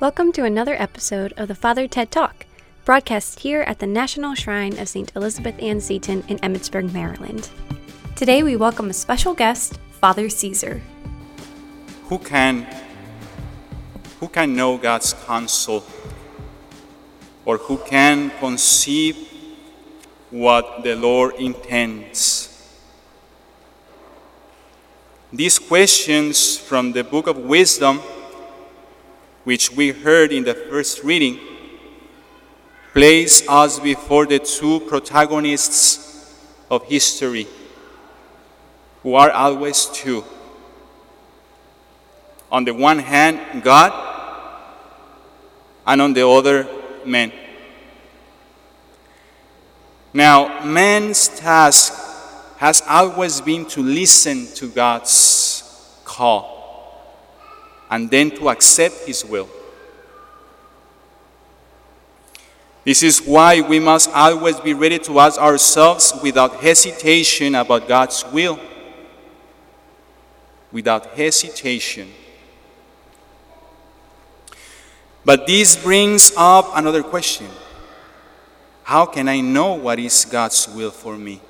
Welcome to another episode of the Father Ted Talk, broadcast here at the National Shrine of St. Elizabeth Ann Seton in Emmitsburg, Maryland. Today we welcome a special guest, Father Caesar. Who can who can know God's counsel or who can conceive what the Lord intends? These questions from the book of wisdom which we heard in the first reading, place us before the two protagonists of history, who are always two. On the one hand, God, and on the other, men. Now, man's task has always been to listen to God's call and then to accept His will. This is why we must always be ready to ask ourselves without hesitation about God's will. Without hesitation. But this brings up another question How can I know what is God's will for me?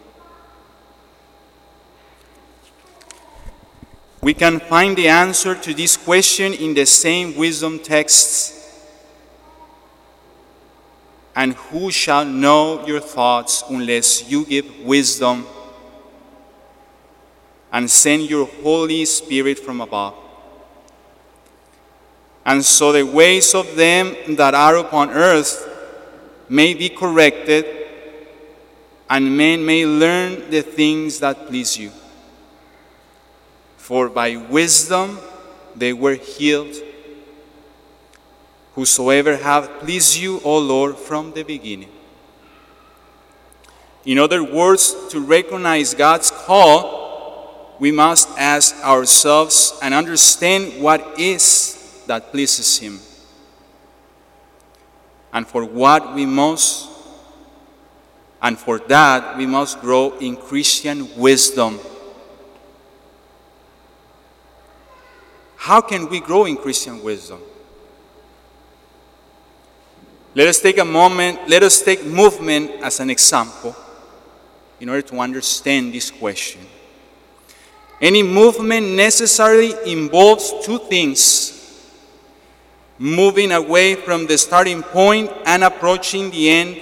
We can find the answer to this question in the same wisdom texts. And who shall know your thoughts unless you give wisdom and send your Holy Spirit from above? And so the ways of them that are upon earth may be corrected, and men may learn the things that please you. For by wisdom they were healed. Whosoever hath pleased you, O Lord, from the beginning. In other words, to recognize God's call, we must ask ourselves and understand what is that pleases Him. And for what we must, and for that we must grow in Christian wisdom How can we grow in Christian wisdom? Let us take a moment, let us take movement as an example in order to understand this question. Any movement necessarily involves two things moving away from the starting point and approaching the end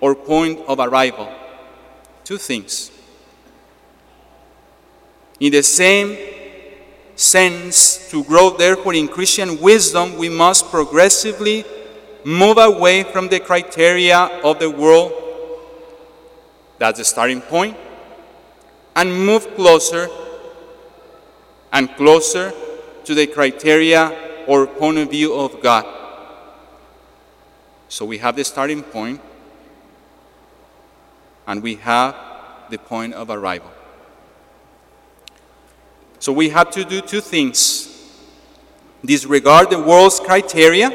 or point of arrival. Two things. In the same sense, to grow therefore in Christian wisdom, we must progressively move away from the criteria of the world. That's the starting point. And move closer and closer to the criteria or point of view of God. So we have the starting point and we have the point of arrival. So we have to do two things disregard the world's criteria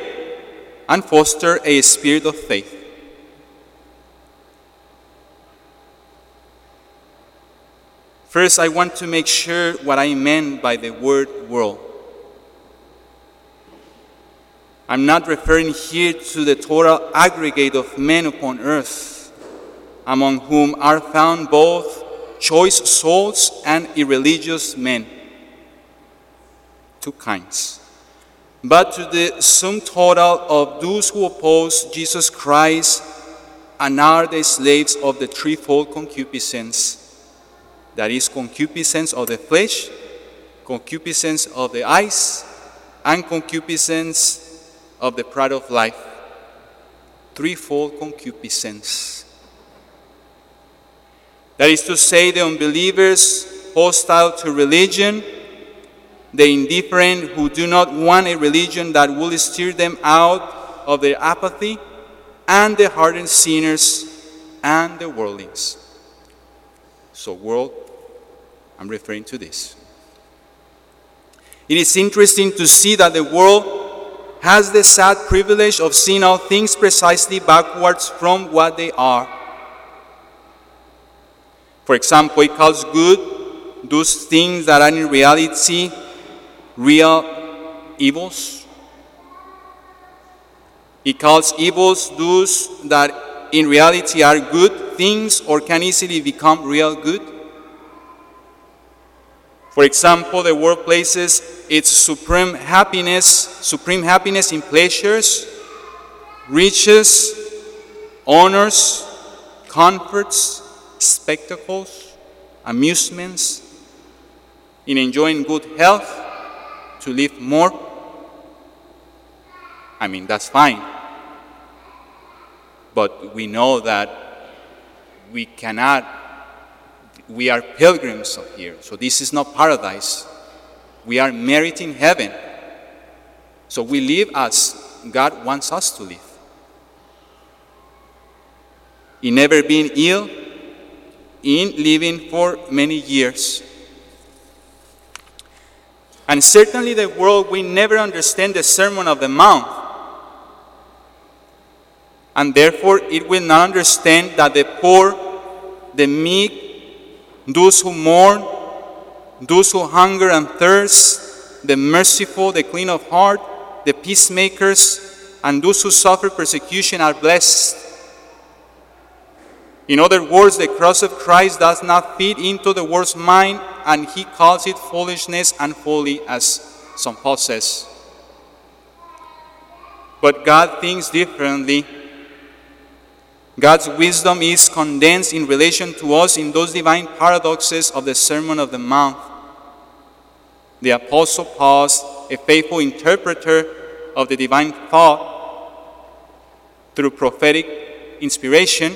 and foster a spirit of faith. First, I want to make sure what I meant by the word world. I'm not referring here to the total aggregate of men upon earth, among whom are found both choice souls and irreligious men. Two kinds. But to the sum total of those who oppose Jesus Christ and are the slaves of the threefold concupiscence that is, concupiscence of the flesh, concupiscence of the eyes, and concupiscence of the pride of life. Threefold concupiscence. That is to say, the unbelievers hostile to religion, the indifferent who do not want a religion that will steer them out of their apathy, and the hardened sinners and the worldlings. So, world, I'm referring to this. It is interesting to see that the world has the sad privilege of seeing all things precisely backwards from what they are. For example, it calls good those things that are in reality real evils. He calls evils those that in reality are good things or can easily become real good. For example, the world places its supreme happiness, supreme happiness in pleasures, riches, honors, comforts, spectacles, amusements, in enjoying good health, to live more. I mean, that's fine. But we know that we cannot, we are pilgrims of here. So this is not paradise. We are meriting heaven. So we live as God wants us to live. In never being ill, in living for many years. And certainly the world will never understand the Sermon of the Mount. And therefore it will not understand that the poor, the meek, those who mourn, those who hunger and thirst, the merciful, the clean of heart, the peacemakers, and those who suffer persecution are blessed. In other words, the cross of Christ does not fit into the world's mind, and he calls it foolishness and folly, as St. Paul says. But God thinks differently. God's wisdom is condensed in relation to us in those divine paradoxes of the Sermon of the Mount. The Apostle Paul, a faithful interpreter of the divine thought through prophetic inspiration,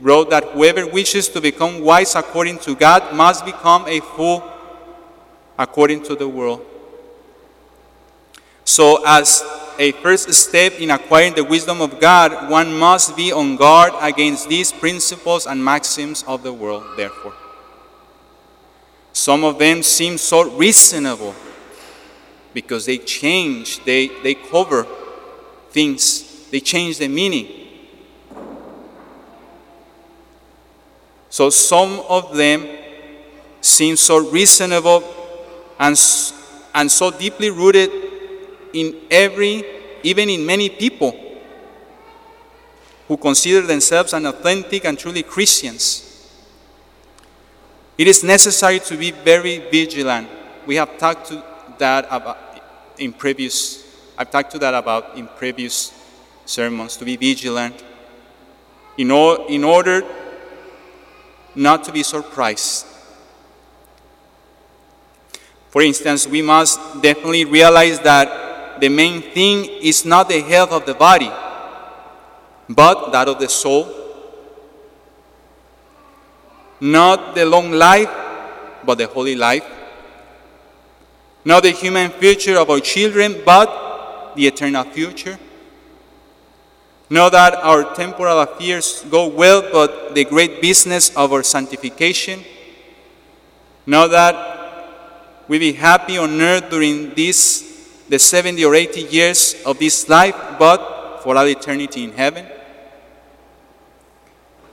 wrote that whoever wishes to become wise according to God must become a fool according to the world. So, as a first step in acquiring the wisdom of God, one must be on guard against these principles and maxims of the world, therefore. Some of them seem so reasonable because they change, they, they cover things, they change the meaning. So some of them seem so reasonable and, and so deeply rooted in every, even in many people who consider themselves an authentic and truly Christians. It is necessary to be very vigilant. We have talked to that about in previous I've talked to that about in previous sermons to be vigilant in, or, in order not to be surprised. For instance, we must definitely realize that the main thing is not the health of the body, but that of the soul. Not the long life, but the holy life. Not the human future of our children, but the eternal future. Know that our temporal affairs go well, but the great business of our sanctification. Know that we be happy on earth during this, the 70 or 80 years of this life, but for all eternity in heaven.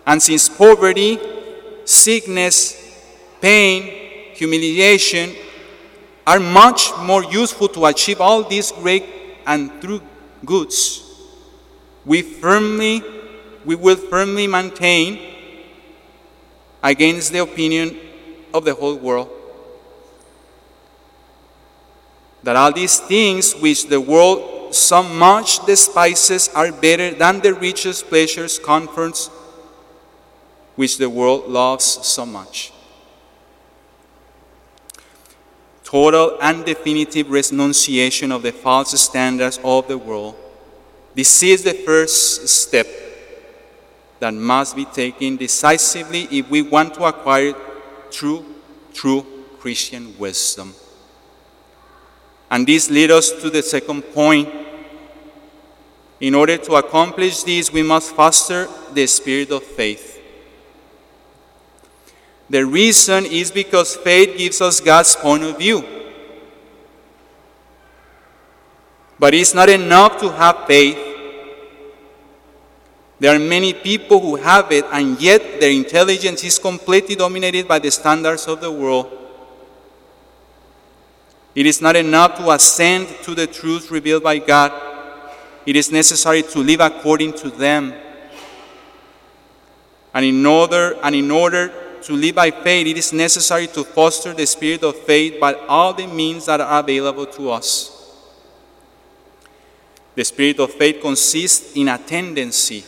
And since poverty, sickness, pain, humiliation are much more useful to achieve all these great and true goods, we firmly, we will firmly maintain against the opinion of the whole world that all these things which the world so much despises are better than the richest pleasures, comforts, which the world loves so much. Total and definitive renunciation of the false standards of the world this is the first step that must be taken decisively if we want to acquire true, true Christian wisdom. And this leads us to the second point. In order to accomplish this, we must foster the spirit of faith. The reason is because faith gives us God's point of view. But it's not enough to have faith. There are many people who have it, and yet their intelligence is completely dominated by the standards of the world. It is not enough to ascend to the truth revealed by God, it is necessary to live according to them. And in order, and in order to live by faith, it is necessary to foster the spirit of faith by all the means that are available to us. The spirit of faith consists in a tendency,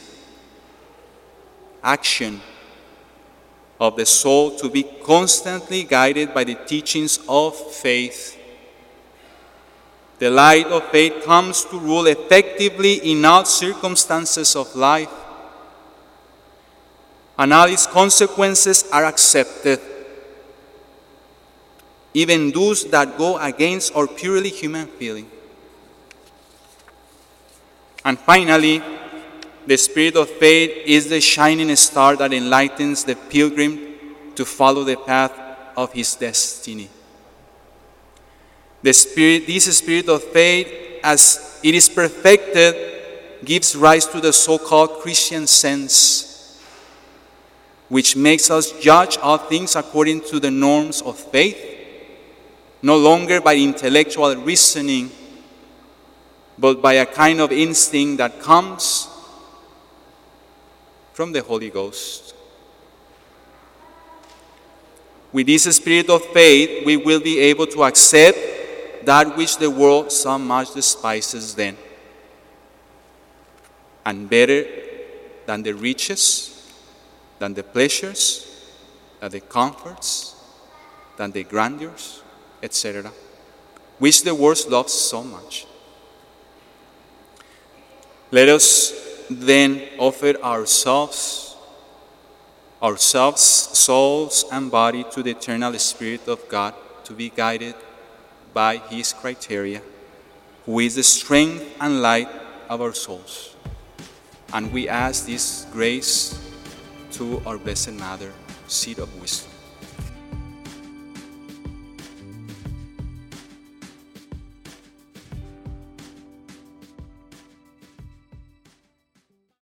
action of the soul to be constantly guided by the teachings of faith. The light of faith comes to rule effectively in all circumstances of life, and all its consequences are accepted, even those that go against our purely human feeling. And finally, the spirit of faith is the shining star that enlightens the pilgrim to follow the path of his destiny. The spirit, this spirit of faith, as it is perfected, gives rise to the so called Christian sense, which makes us judge all things according to the norms of faith, no longer by intellectual reasoning, but by a kind of instinct that comes from the Holy Ghost. With this spirit of faith, we will be able to accept that which the world so much despises then. And better than the riches, than the pleasures, than the comforts, than the grandeurs, etc., which the world loves so much. Let us then offer ourselves, ourselves, souls, and body to the eternal Spirit of God to be guided by His criteria, who is the strength and light of our souls. And we ask this grace to our Blessed Mother, seat of wisdom.